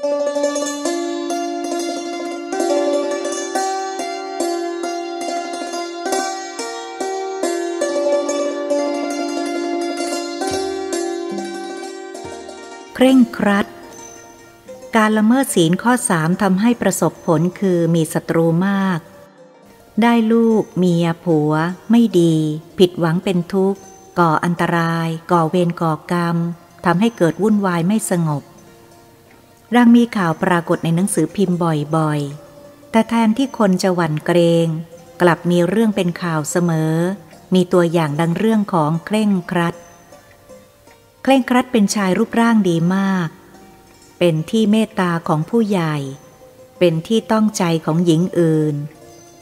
เคร่งครัด การละเมิดศีลข้อสามทำให้ประสบผลคือมีศัตรูมาก ได้ลูกเมียผัว ไม่ดี ผิดหวังเป็นทุกข์ ก่ออันตราย ก่อเวรก่อกรรมทำให้เกิดวุ่นวายไม่สงบ รังมีข่าวปรากฏในหนังสือพิมพ์บ่อยๆ แต่แทนที่คนจะหวั่นเกรง กลับมีเรื่องเป็นข่าวเสมอ มีตัวอย่างดังเรื่องของเคร่งครัด เคร่งครัดเป็นชายรูปร่างดีมาก เป็นที่เมตตาของผู้ใหญ่ เป็นที่ต้องใจของหญิงอื่น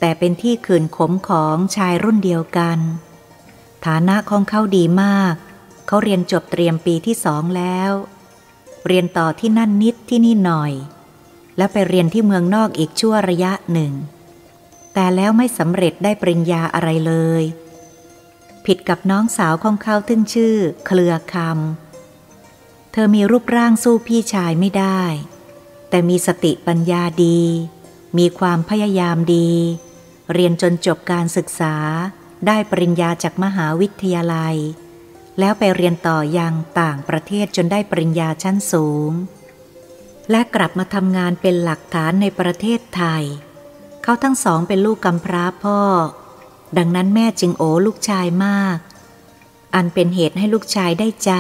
แต่เป็นที่ขืนขมของชายรุ่นเดียวกัน ฐานะของเขาดีมาก เขาเรียนจบเตรียมปีที่สองแล้ว เรียนต่อที่นั่นนิดที่นี่หน่อย แล้วไปเรียนที่เมืองนอกอีกชั่วระยะหนึ่ง แต่แล้วไม่สำเร็จได้ปริญญาอะไรเลย ผิดกับน้องสาวของเขาทึ่งชื่อ เคลือคำเธอมีรูปร่างสู้พี่ชายไม่ได้ แต่มีสติปัญญาดี มีความพยายามดี เรียนจนจบการศึกษาได้ปริญญาจากมหาวิทยาลัย แล้วไปเรียนต่อยังต่างประเทศจนได้ปริญญาชั้นสูง และกลับมาทำงานเป็นหลักฐานในประเทศไทย เขาทั้งสองเป็นลูกกำพร้าพ่อ ดังนั้นแม่จึงโอลูกชายมาก อันเป็นเหตุให้ลูกชายได้ใจ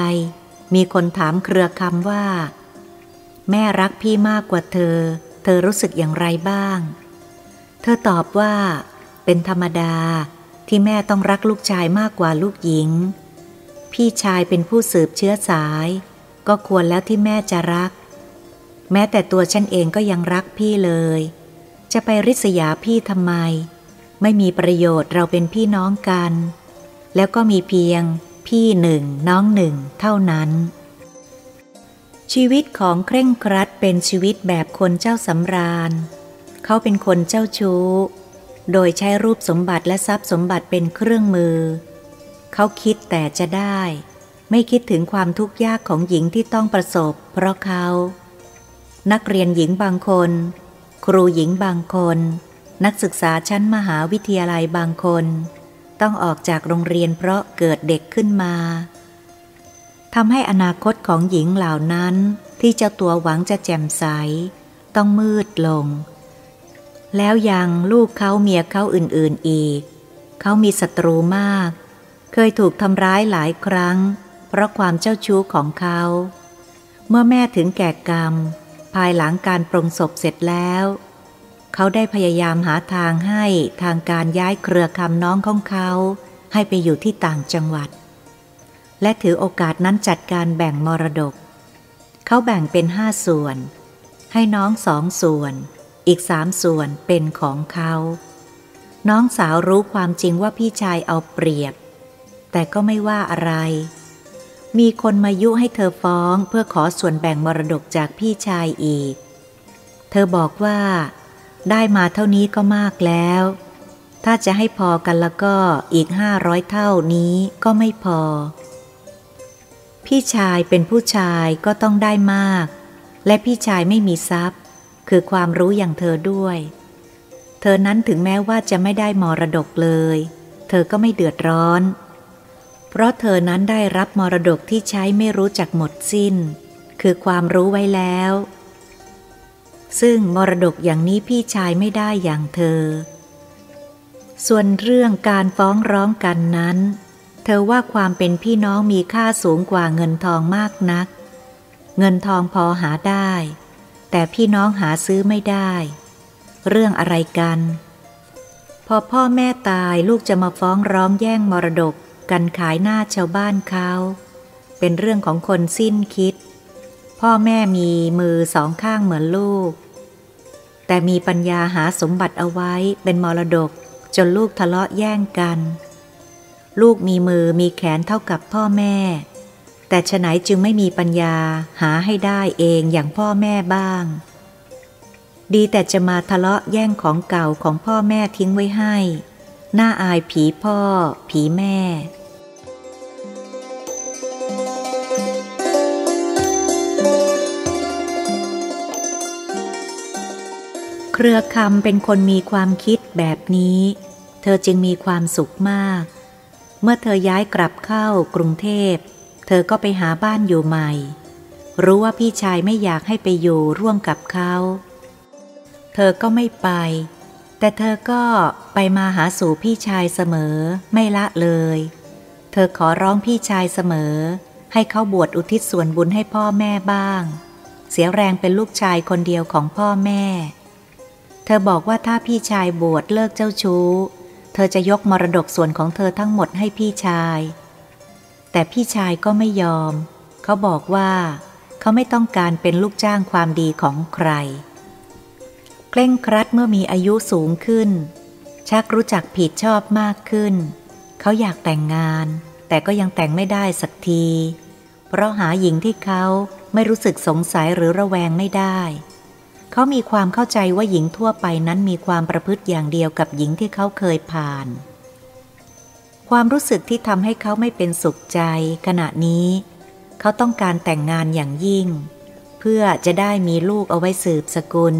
มีคนถามเครือคำว่า แม่รักพี่มากกว่าเธอ เธอรู้สึกอย่างไรบ้าง เธอตอบว่า เป็นธรรมดาที่แม่ต้องรักลูกชายมากกว่าลูกหญิง พี่ชายเป็นผู้สืบเชื้อสาย ก็ควรแล้วที่แม่จะรัก แม้แต่ตัวฉันเองก็ยังรักพี่เลย จะไปริษยาพี่ทำไม ไม่มีประโยชน์เราเป็นพี่น้องกัน แล้วก็มีเพียงพี่หนึ่งน้องหนึ่งเท่านั้น ชีวิตของเคร่งครัดเป็นชีวิตแบบคนเจ้าสำราญ เขาเป็นคนเจ้าชู้ โดยใช้รูปสมบัติและทรัพย์สมบัติเป็นเครื่องมือเขาคิดแต่จะได้ ไม่คิดถึงความทุกข์ยากของหญิงที่ต้องประสบ เพราะเขา นักเรียนหญิงบางคน ครูหญิงบางคน นักศึกษาชั้นมหาวิทยาลัยบางคน ต้องออกจากโรงเรียนเพราะเกิดเด็กขึ้นมาทำให้อนาคตของหญิงเหล่านั้น ที่เจ้าตัวหวังจะแจ่มใส ต้องมืดลง แล้วยังลูกเขาเมียเขาอื่นๆอีก เขามีศัตรูมาก เคยถูกทำร้ายหลายครั้ง เพราะความเจ้าชู้ของเขา เมื่อแม่ถึงแก่กรรม ภายหลังการปรงศพเสร็จแล้ว เขาได้พยายามหาทางให้ทางการย้ายเครือคำน้องของเขา ให้ไปอยู่ที่ต่างจังหวัด และถือโอกาสนั้นจัดการแบ่งมรดก เขาแบ่งเป็นห้าส่วน ให้น้องสองส่วน อีกสามส่วนเป็นของเขา น้องสาวรู้ความจริงว่าพี่ชายเอาเปรียบ แต่ก็ไม่ว่าอะไร มีคนมายุให้เธอฟ้องเพื่อขอส่วนแบ่งมรดกจากพี่ชายอีก เธอบอกว่า ได้มาเท่านี้ก็มากแล้ว ถ้าจะให้พอกันแล้วก็อีกห้าร้อยเท่านี้ก็ไม่พอ พี่ชายเป็นผู้ชายก็ต้องได้มาก และพี่ชายไม่มีทรัพย์ คือความรู้อย่างเธอด้วย เธอนั้นถึงแม้ว่าจะไม่ได้มรดกเลย เธอก็ไม่เดือดร้อน เพราะเธอนั้นได้รับมรดกที่ใช้ไม่รู้จักหมดสิ้น คือความรู้ไว้แล้ว ซึ่งมรดกอย่างนี้พี่ชายไม่ได้อย่างเธอ ส่วนเรื่องการฟ้องร้องกันนั้น เธอว่าความเป็นพี่น้องมีค่าสูงกว่าเงินทองมากนัก เงินทองพอหาได้ แต่พี่น้องหาซื้อไม่ได้ เรื่องอะไรกัน พอพ่อแม่ตายลูกจะมาฟ้องร้องแย่งมรดก กันขายหน้าชาวบ้านเขา เป็นเรื่องของคนสิ้นคิด พ่อแม่มีมือสองข้างเหมือนลูก แต่มีปัญญาหาสมบัติเอาไว้เป็นมรดกจนลูกทะเลาะแย่งกัน ลูกมีมือมีแขนเท่ากับพ่อแม่ แต่ฉไหนจึงไม่มีปัญญาหาให้ได้เองอย่างพ่อแม่บ้าง ดีแต่จะมาทะเลาะแย่งของเก่าของพ่อแม่ทิ้งไว้ให้ หน้าอายผีพ่อ ผีแม่ เครือคำเป็นคนมีความคิดแบบนี้ เธอจึงมีความสุขมาก เมื่อเธอย้ายกลับเข้ากรุงเทพ เธอก็ไปหาบ้านอยู่ใหม่ รู้ว่าพี่ชายไม่อยากให้ไปอยู่ร่วมกับเขา เธอก็ไม่ไป แต่เธอก็ไปมาหาสู่พี่ชายเสมอ ไม่ละเลย เธอขอร้องพี่ชายเสมอ ให้เขาบวชอุทิศส่วนบุญให้พ่อแม่บ้าง เสียแรงเป็นลูกชายคนเดียวของพ่อแม่ เธอบอกว่าถ้าพี่ชายบวชเลิกเจ้าชู้ เธอจะยกมรดกส่วนของเธอทั้งหมดให้พี่ชาย แต่พี่ชายก็ไม่ยอม เขาบอกว่าเขาไม่ต้องการเป็นลูกจ้างความดีของใคร เคร่งครัดเมื่อมีอายุสูงขึ้น ชักรู้จักผิดชอบมากขึ้น เขาอยากแต่งงาน แต่ก็ยังแต่งไม่ได้สักที เพราะหาหญิงที่เขาไม่รู้สึกสงสัยหรือระแวงไม่ได้ เขามีความเข้าใจว่าหญิงทั่วไปนั้นมีความประพฤติอย่างเดียวกับหญิงที่เขาเคยผ่าน ความรู้สึกที่ทำให้เขาไม่เป็นสุขใจ ขณะนี้ เขาต้องการแต่งงานอย่างยิ่ง เพื่อจะได้มีลูกเอาไว้สืบสกุล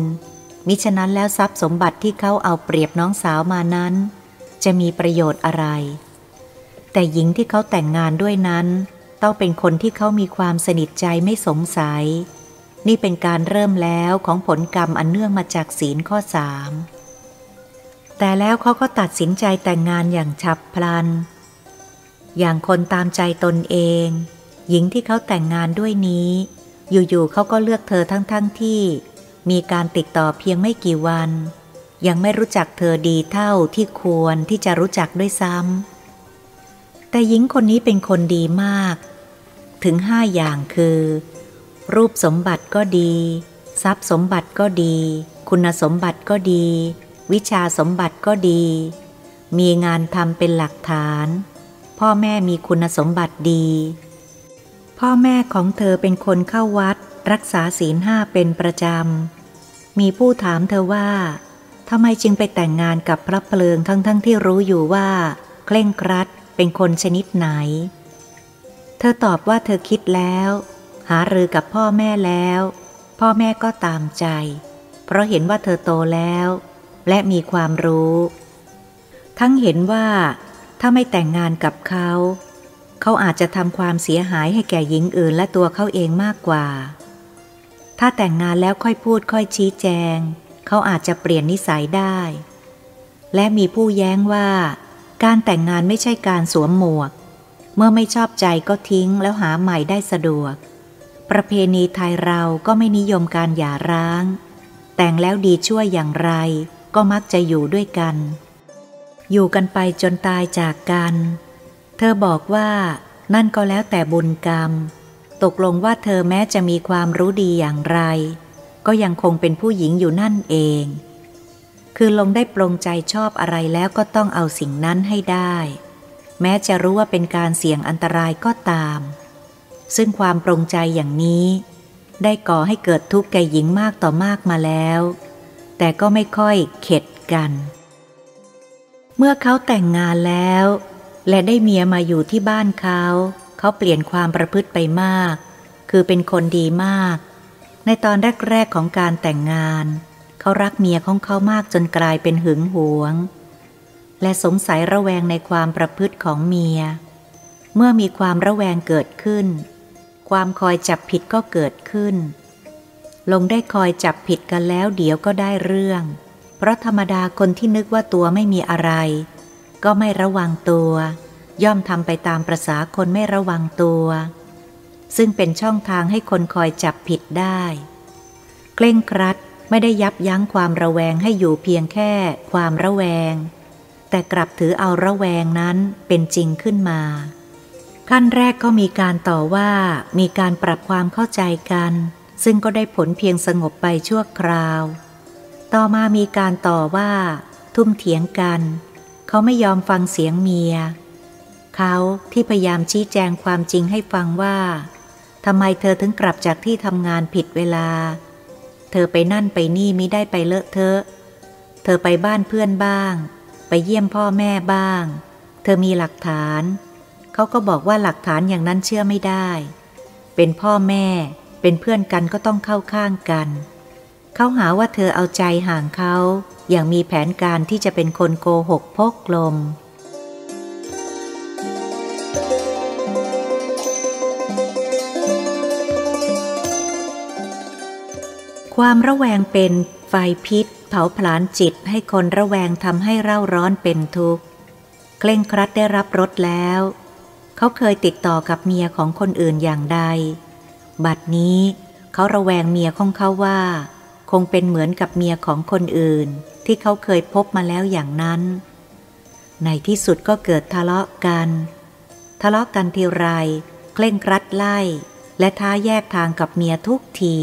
มิฉะนั้นแล้วทรัพย์สมบัติที่เขาเอาเปรียบน้องสาวมานั้น จะมีประโยชน์อะไร แต่หญิงที่เขาแต่งงานด้วยนั้น ต้องเป็นคนที่เขามีความสนิทใจไม่สงสัย นี่เป็นการเริ่มแล้วของผลกรรมอันเนื่องมาจากศีลข้อสามแต่แล้วเขาก็ตัดสินใจแต่งงานอย่างฉับพลัน อย่างคนตามใจตนเอง หญิงที่เขาแต่งงานด้วยนี้ อยู่ๆเขาก็เลือกเธอทั้งๆทที่ มีการติดต่อเพียงไม่กี่วัน ยังไม่รู้จักเธอดีเท่าที่ควรที่จะรู้จักด้วยซ้ำแต่หญิงคนนี้เป็นคนดีมาก ถึงห้าอย่างคือ รูปสมบัติก็ดี ทรัพย์สมบัติก็ดี คุณสมบัติก็ดี วิชาสมบัติก็ดี มีงานทำเป็นหลักฐาน พ่อแม่มีคุณสมบัติดี พ่อแม่ของเธอเป็นคนเข้าวัด รักษาศีลห้าเป็นประจำ มีผู้ถามเธอว่าทำไมจึงไปแต่งงานกับพระเพลิงทั้งๆทที่รู้อยู่ว่า เคร่งครัดเป็นคนชนิดไหน เธอตอบว่าเธอคิดแล้ว หารือกับพ่อแม่แล้ว พ่อแม่ก็ตามใจ เพราะเห็นว่าเธอโตแล้ว และมีความรู้ ทั้งเห็นว่า ถ้าไม่แต่งงานกับเขา เขาอาจจะทำความเสียหายให้แก่หญิงอื่นและตัวเขาเองมากกว่า ถ้าแต่งงานแล้วค่อยพูดค่อยชี้แจง เขาอาจจะเปลี่ยนนิสัยได้ และมีผู้แย้งว่า การแต่งงานไม่ใช่การสวมหมวก เมื่อไม่ชอบใจก็ทิ้งแล้วหาใหม่ได้สะดวก ประเพณีไทยเราก็ไม่นิยมการหย่าร้าง แต่งแล้วดีช่วยอย่างไร ก็มักจะอยู่ด้วยกัน อยู่กันไปจนตายจากกัน เธอบอกว่านั่นก็แล้วแต่บุญกรรม ตกลงว่าเธอแม้จะมีความรู้ดีอย่างไร ก็ยังคงเป็นผู้หญิงอยู่นั่นเอง คือลงได้ปรงใจชอบอะไรแล้วก็ต้องเอาสิ่งนั้นให้ได้ แม้จะรู้ว่าเป็นการเสี่ยงอันตรายก็ตาม ซึ่งความปรงใจอย่างนี้ ได้ก่อให้เกิดทุกข์แก่หญิงมากต่อมากมาแล้ว แต่ก็ไม่ค่อยเข็ดกัน เมื่อเขาแต่งงานแล้ว และได้เมียมาอยู่ที่บ้านเขา เขาเปลี่ยนความประพฤติไปมาก คือเป็นคนดีมาก ในตอนแรกๆของการแต่งงาน เขารักเมียของเขามากจนกลายเป็นหึงหวง และสงสัยระแวงในความประพฤติของเมียเมื่อมีความระแวงเกิดขึ้น ความคอยจับผิดก็เกิดขึ้น ลงได้คอยจับผิดกันแล้วเดี๋ยวก็ได้เรื่อง เพราะธรรมดาคนที่นึกว่าตัวไม่มีอะไร ก็ไม่ระวังตัว ย่อมทำไปตามประษาคนไม่ระวังตัว ซึ่งเป็นช่องทางให้คนคอยจับผิดได้ เคร่งครัดไม่ได้ยับยั้งความระแวงให้อยู่เพียงแค่ความระแวง แต่กลับถือเอาระแวงนั้นเป็นจริงขึ้นมา ขั้นแรกก็มีการต่อว่ามีการปรับความเข้าใจกัน ซึ่งก็ได้ผลเพียงสงบไปชั่วคราว ต่อมามีการต่อว่า ทุ่มเถียงกัน เขาไม่ยอมฟังเสียงเมีย เขาที่พยายามชี้แจงความจริงให้ฟังว่าทำไมเธอถึงกลับจากที่ทำงานผิดเวลา เธอไปนั่นไปนี่มิได้ไปเลอะเทอะเธอไปบ้านเพื่อนบ้าง ไปเยี่ยมพ่อแม่บ้าง เธอมีหลักฐาน เขาก็บอกว่าหลักฐานอย่างนั้นเชื่อไม่ได้ เป็นพ่อแม่ เป็นเพื่อนกันก็ต้องเข้าข้างกัน เขาหาว่าเธอเอาใจห่างเขา อย่างมีแผนการที่จะเป็นคนโกหกพกลม ความระแวงเป็นไฟพิษ เผาผลาญจิตให้คนระแวงทำให้เร่าร้อนเป็นทุกข์เคร่งครัดได้รับรสแล้ว เขาเคยติดต่อกับเมียของคนอื่นอย่างใด บัดนี้เขาระแวงเมียของเขาว่า คงเป็นเหมือนกับเมียของคนอื่น ที่เขาเคยพบมาแล้วอย่างนั้น ในที่สุดก็เกิดทะเลาะกัน ทะเลาะกันทีไร เคร่งครัดไล่ และท้าแยกทางกับเมียทุกที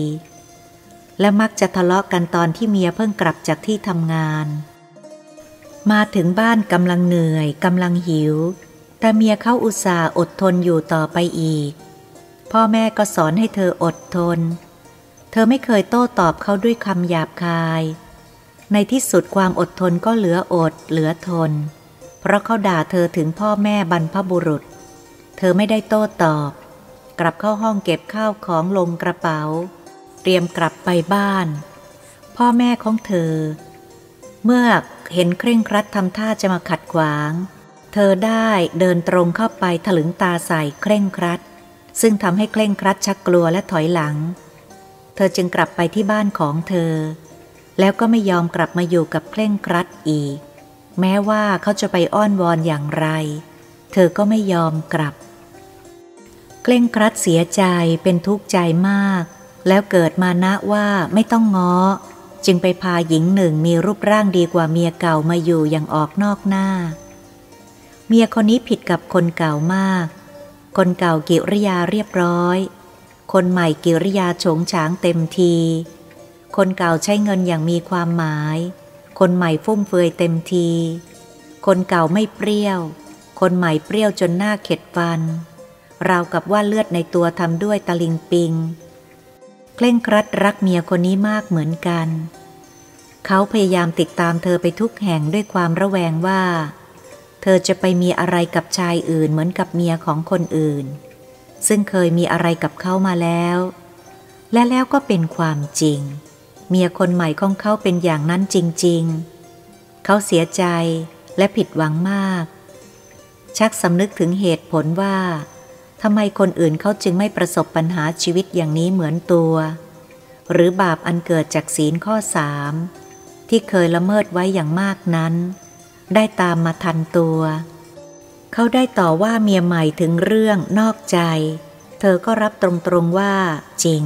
และมักจะทะเลาะกันตอนที่เมียเพิ่งกลับจากที่ทำงาน มาถึงบ้านกำลังเหนื่อยกำลังหิว แต่เมียเขาอุตส่าห์อดทนอยู่ต่อไปอีก พ่อแม่ก็สอนให้เธออดทน เธอไม่เคยโต้ตอบเขาด้วยคำหยาบคาย ในที่สุดความอดทนก็เหลืออดเหลือทน เพราะเขาด่าเธอถึงพ่อแม่บรรพบุรุษ เธอไม่ได้โต้ตอบ กลับเข้าห้องเก็บข้าวของลงกระเป๋า เตรียมกลับไปบ้าน พ่อแม่ของเธอ เมื่อเห็นเคร่งครัดทำท่าจะมาขัดขวาง เธอได้เดินตรงเข้าไปถลึงตาใส่เคร่งครัด ซึ่งทำให้เคร่งครัดชักกลัวและถอยหลัง เธอจึงกลับไปที่บ้านของเธอ แล้วก็ไม่ยอมกลับมาอยู่กับเคร่งครัดอีก แม้ว่าเขาจะไปอ้อนวอนอย่างไร เธอก็ไม่ยอมกลับ เคร่งครัดเสียใจเป็นทุกข์ใจมาก แล้วเกิดมานะว่าไม่ต้องง้อ จึงไปพาหญิงหนึ่งมีรูปร่างดีกว่าเมียเก่ามาอยู่อย่างออกนอกหน้า เมียคนนี้ผิดกับคนเก่ามาก คนเก่ากิริยาเรียบร้อย คนใหม่กิริยาโฉงฉางเต็มที คนเก่าใช้เงินอย่างมีความหมาย คนใหม่ฟุ่มเฟือยเต็มที คนเก่าไม่เปรี้ยว คนใหม่เปรี้ยวจนหน้าเข็ดฟัน ราวกับว่าเลือดในตัวทำด้วยตะลิงปิง เคร่งครัดรักเมียคนนี้มากเหมือนกัน เขาพยายามติดตามเธอไปทุกแห่งด้วยความระแวงว่า เธอจะไปมีอะไรกับชายอื่นเหมือนกับเมียของคนอื่น ซึ่งเคยมีอะไรกับเขามาแล้ว และแล้วก็เป็นความจริง เมียคนใหม่ของเขาเป็นอย่างนั้นจริง ๆ เขาเสียใจและผิดหวังมาก ชักสำนึกถึงเหตุผลว่าทำไมคนอื่นเขาจึงไม่ประสบปัญหาชีวิตอย่างนี้เหมือนตัว หรือบาปอันเกิดจากศีลข้อสามที่เคยละเมิดไว้อย่างมากนั้น ได้ตามมาทันตัว เขาได้ต่อว่าเมียใหม่ถึงเรื่องนอกใจ เธอก็รับตรงๆว่า จริง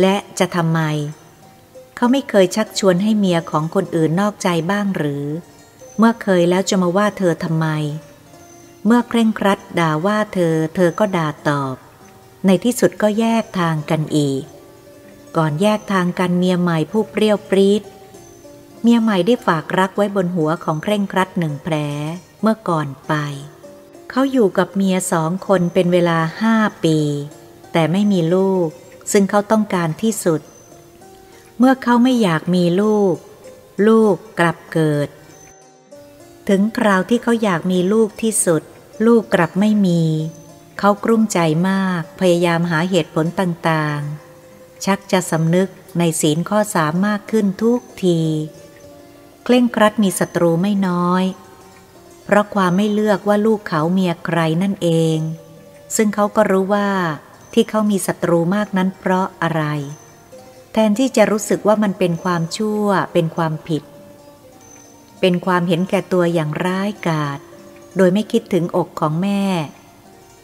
และจะทำไม เขาไม่เคยชักชวนให้เมียของคนอื่นนอกใจบ้างหรือ เมื่อเคยแล้วจะมาว่าเธอทำไม เมื่อเคร่งครัดด่าว่าเธอ เธอก็ด่าตอบ ในที่สุดก็แยกทางกันอีก ก่อนแยกทางกันเมียใหม่ผู้เปรี้ยวปรีด เมียใหม่ได้ฝากรักไว้บนหัวของเคร่งครัดหนึ่งแผลเมื่อก่อนไป เขาอยู่กับเมียสองคนเป็นเวลาห้าปี แต่ไม่มีลูก ซึ่งเขาต้องการที่สุด เมื่อเขาไม่อยากมีลูก ลูกกลับเกิด ถึงคราวที่เขาอยากมีลูกที่สุด ลูกกลับไม่มี เขากลุ้มใจมากพยายามหาเหตุผลต่างๆ ชักจะสำนึกในศีลข้อสามมากขึ้นทุกที เคร่งครัดมีศัตรูไม่น้อย เพราะความไม่เลือกว่าลูกเขาเมียใครนั่นเอง ซึ่งเขาก็รู้ว่าที่เขามีศัตรูมากนั้นเพราะอะไร แทนที่จะรู้สึกว่ามันเป็นความชั่ว เป็นความผิด เป็นความเห็นแก่ตัวอย่างร้ายกาจโดยไม่คิดถึงอกของแม่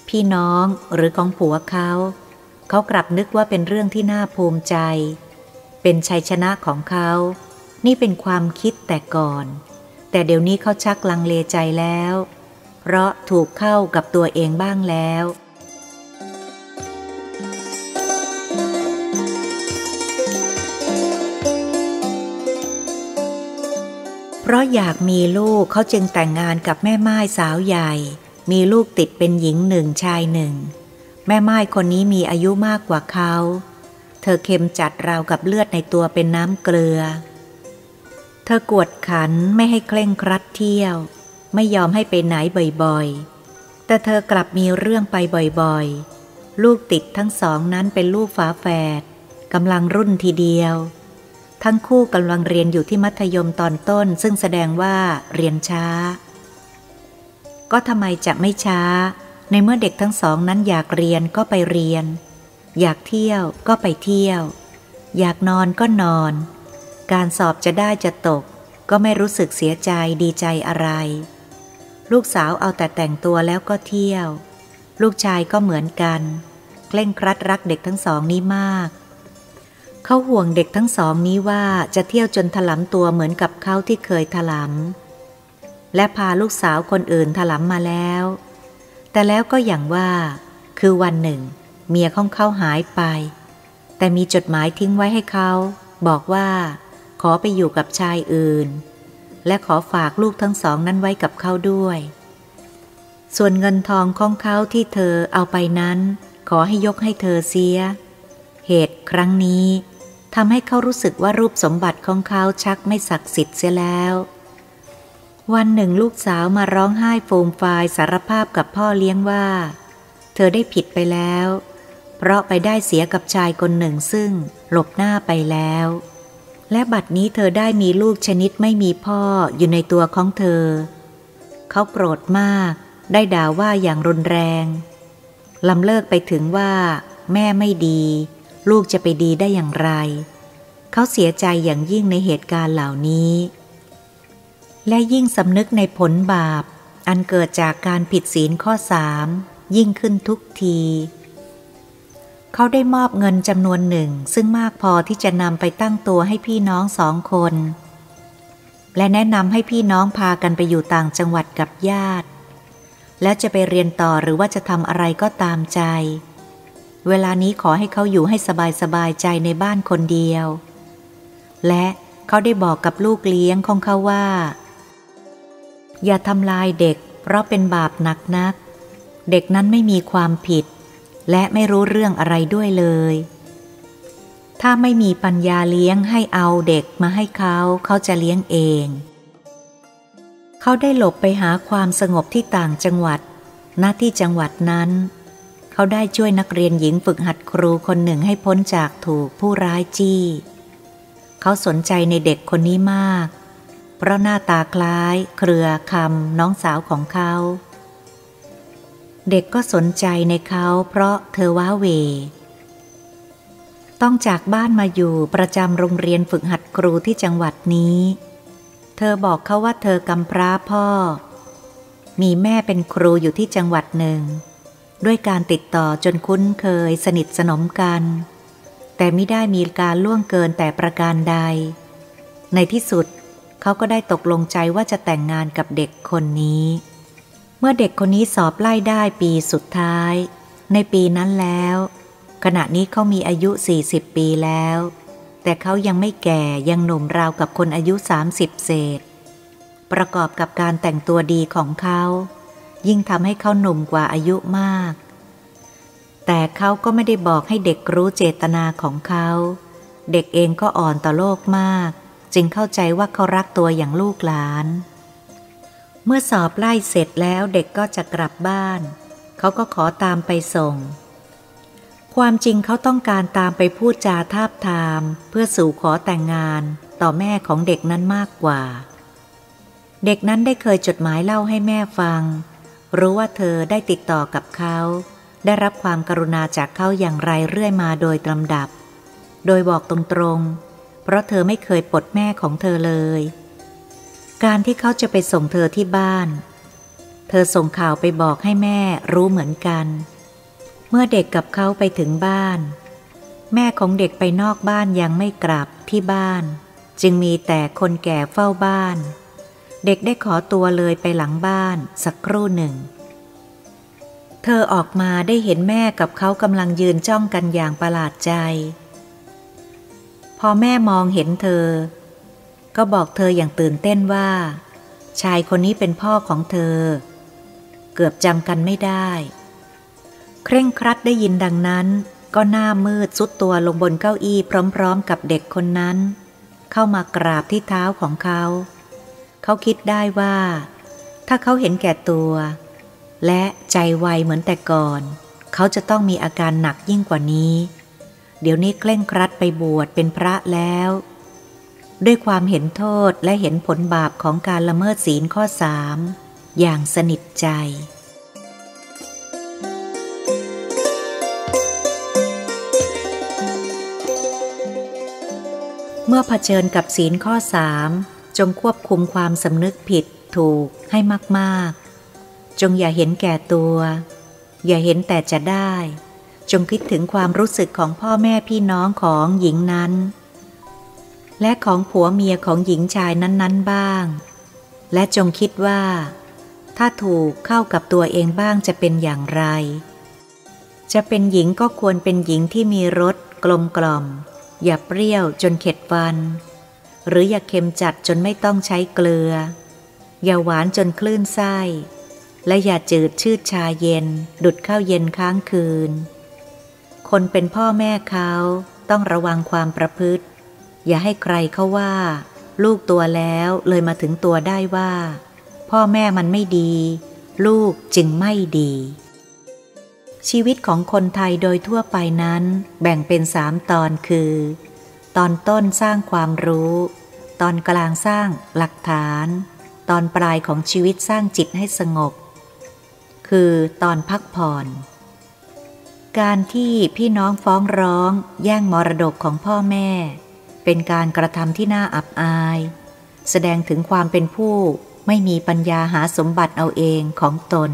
พี่น้องหรือของผัวเขา เขากลับนึกว่าเป็นเรื่องที่น่าภูมิใจ เป็นชัยชนะของเขา นี่เป็นความคิดแต่ก่อน แต่เดี๋ยวนี้เขาชักลังเลใจแล้ว เพราะถูกเข้ากับตัวเองบ้างแล้ว เพราะอยากมีลูกเขาจึงแต่งงานกับแม่ไม้สาวใหญ่ มีลูกติดเป็นหญิงหนึ่งชายหนึ่ง แม่ไม้คนนี้มีอายุมากกว่าเขา เธอเค็มจัดราวกับเลือดในตัวเป็นน้ำเกลือเเธอกวดขันไม่ให้เคร่งครัดเที่ยว ไม่ยอมให้ไปไหนบ่อยๆ แต่เธอกลับมีเรื่องไปบ่อยๆ ลูกติดทั้งสองนั้นเป็นลูกฝาแฝดกำลังรุ่นทีเดียว ทั้งคู่กำลังเรียนอยู่ที่มัธยมตอนต้น ซึ่งแสดงว่าเรียนช้า ก็ทำไมจะไม่ช้า ในเมื่อเด็กทั้งสองนั้นอยากเรียนก็ไปเรียน อยากเที่ยวก็ไปเที่ยว อยากนอนก็นอน การสอบจะได้จะตก ก็ไม่รู้สึกเสียใจดีใจอะไร ลูกสาวเอาแต่แต่งตัวแล้วก็เที่ยว ลูกชายก็เหมือนกัน เคร่งครัดรักเด็กทั้งสองนี้มาก เขาห่วงเด็กทั้งสองนี้ว่าจะเที่ยวจนถลำตัวเหมือนกับเขาที่เคยถลำและพาลูกสาวคนอื่นถลำมาแล้ว แต่แล้วก็อย่างว่า คือวันหนึ่ง เมียของเขาหายไป แต่มีจดหมายทิ้งไว้ให้เขาบอกว่า ขอไปอยู่กับชายอื่น และขอฝากลูกทั้งสองนั้นไว้กับเขาด้วย ส่วนเงินทองของเขาที่เธอเอาไปนั้น ขอให้ยกให้เธอเสีย เหตุครั้งนี้ทำให้เขารู้สึกว่ารูปสมบัติของเขาชักไม่ศักดิ์สิทธิ์เสียแล้ว วันหนึ่งลูกสาวมาร้องไห้โฟมฟายสารภาพกับพ่อเลี้ยงว่า เธอได้ผิดไปแล้ว เพราะไปได้เสียกับชายคนหนึ่งซึ่งหลบหน้าไปแล้ว และบัดนี้เธอได้มีลูกชนิดไม่มีพ่ออยู่ในตัวของเธอ เขาโกรธมากได้ด่าว่าอย่างรุนแรงลำเลิกไปถึงว่า แม่ไม่ดี ลูกจะไปดีได้อย่างไร เขาเสียใจอย่างยิ่งในเหตุการณ์เหล่านี้ และยิ่งสำนึกในผลบาป อันเกิดจากการผิดศีลข้อสามยิ่งขึ้นทุกที เขาได้มอบเงินจำนวนหนึ่ง ซึ่งมากพอที่จะนำไปตั้งตัวให้พี่น้องสองคน และแนะนำให้พี่น้องพากันไปอยู่ต่างจังหวัดกับญาติ แล้วจะไปเรียนต่อหรือว่าจะทำอะไรก็ตามใจ เวลานี้ขอให้เขาอยู่ให้สบายสบายใจในบ้านคนเดียว และเขาได้บอกกับลูกเลี้ยงของเขาว่า อย่าทำลายเด็ก เพราะเป็นบาปหนักนัก เด็กนั้นไม่มีความผิด และไม่รู้เรื่องอะไรด้วยเลย ถ้าไม่มีปัญญาเลี้ยงให้เอาเด็กมาให้เขาเขาจะเลี้ยงเอง เขาได้หลบไปหาความสงบที่ต่างจังหวัดณที่จังหวัดนั้น เขาได้ช่วยนักเรียนหญิงฝึกหัดครูคนหนึ่งให้พ้นจากถูกผู้ร้ายจี้ เขาสนใจในเด็กคนนี้มาก เพราะหน้าตาคล้าย เครือคำน้องสาวของเขาเเด็กก็สนใจในเขาเพราะเธอว้าเว ต้องจากบ้านมาอยู่ประจำโรงเรียนฝึกหัดครูที่จังหวัดนี้ เธอบอกเขาว่าเธอกำพร้าพ่อ มีแม่เป็นครูอยู่ที่จังหวัดหนึ่ง ด้วยการติดต่อจนคุ้นเคยสนิทสนมกัน แต่ไม่ได้มีการล่วงเกินแต่ประการใด ในที่สุดเขาก็ได้ตกลงใจว่าจะแต่งงานกับเด็กคนนี้ มื่อเด็กคนนี้สอบไล่ได้ปีสุดท้าย ในปีนั้นแล้ว ขณะนี้เขามีอายุ 40 ปีแล้ว แต่เขายังไม่แก่ยังหนุ่มราวกับคนอายุ 30 เศษ ประกอบกับการแต่งตัวดีของเขา ยิ่งทำให้เขาหนุ่มกว่าอายุมาก แต่เขาก็ไม่ได้บอกให้เด็กรู้เจตนาของเขา เด็กเองก็อ่อนต่อโลกมาก จึงเข้าใจว่าเขารักตัวอย่างลูกหลาน เมื่อสอบไล่เสร็จแล้วเด็กก็จะกลับบ้าน เขาก็ขอตามไปส่ง ความจริงเขาต้องการตามไปพูดจาทาบทาม เพื่อสู่ขอแต่งงานต่อแม่ของเด็กนั้นมากกว่า เด็กนั้นได้เคยจดหมายเล่าให้แม่ฟัง รู้ว่าเธอได้ติดต่อกับเขา ได้รับความกรุณาจากเขาอย่างไรเรื่อยมาโดยลำดับ โดยบอกตรงๆ เพราะเธอไม่เคยปลดแม่ของเธอเลย การที่เขาจะไปส่งเธอที่บ้าน เธอส่งข่าวไปบอกให้แม่รู้เหมือนกัน เมื่อเด็กกับเขาไปถึงบ้าน แม่ของเด็กไปนอกบ้านยังไม่กลับที่บ้าน จึงมีแต่คนแก่เฝ้าบ้าน เด็กได้ขอตัวเลยไปหลังบ้านสักครู่หนึ่ง เธอออกมาได้เห็นแม่กับเขากำลังยืนจ้องกันอย่างประหลาดใจ พอแม่มองเห็นเธอ ก็บอกเธออย่างตื่นเต้นว่า ชายคนนี้เป็นพ่อของเธอ เกือบจำกันไม่ได้ เคร่งครัดได้ยินดังนั้น ก็หน้ามืดสุดตัวลงบนเก้าอี้พร้อมๆ กับเด็กคนนั้น เข้ามากราบที่เท้าของเขา เขาคิดได้ว่า ถ้าเขาเห็นแก่ตัว และใจไวเหมือนแต่ก่อน เขาจะต้องมีอาการหนักยิ่งกว่านี้ เดี๋ยวนี้เคร่งครัดไปบวชเป็นพระแล้ว ด้วยความเห็นโทษและเห็นผลบาปของการละเมิดศีลข้อสามอย่างสนิทใจ เมื่อเผชิญกับศีลข้อสามจงควบคุมความสำนึกผิดถูกให้มากๆ จงอย่าเห็นแก่ตัว อย่าเห็นแต่จะได้ จงคิดถึงความรู้สึกของพ่อแม่พี่น้องของหญิงนั้น และของผัวเมียของหญิงชายนั้น ๆ บ้าง และจงคิดว่า ถ้าถูกเข้ากับตัวเองบ้างจะเป็นอย่างไร จะเป็นหญิงก็ควรเป็นหญิงที่มีรสกลมกล่อม อย่าเปรี้ยวจนเข็ดฟัน หรืออย่าเค็มจัดจนไม่ต้องใช้เกลือ อย่าหวานจนคลื่นไส้ และอย่าจืดชืดชาเย็น ดุดข้าวเย็นค้างคืน คนเป็นพ่อแม่เขาต้องระวังความประพฤติ อย่าให้ใครเขาว่า ลูกตัวแล้วเลยมาถึงตัวได้ว่า พ่อแม่มันไม่ดี ลูกจึงไม่ดี ชีวิตของคนไทยโดยทั่วไปนั้น แบ่งเป็นสามตอนคือ ตอนต้นสร้างความรู้ ตอนกลางสร้างหลักฐาน ตอนปลายของชีวิตสร้างจิตให้สงบ คือตอนพักผ่อนการที่พี่น้องฟ้องร้องแย่งมรดกของพ่อแม่ เป็นการกระทำที่น่าอับอาย แสดงถึงความเป็นผู้ไม่มีปัญญาหาสมบัติเอาเองของตน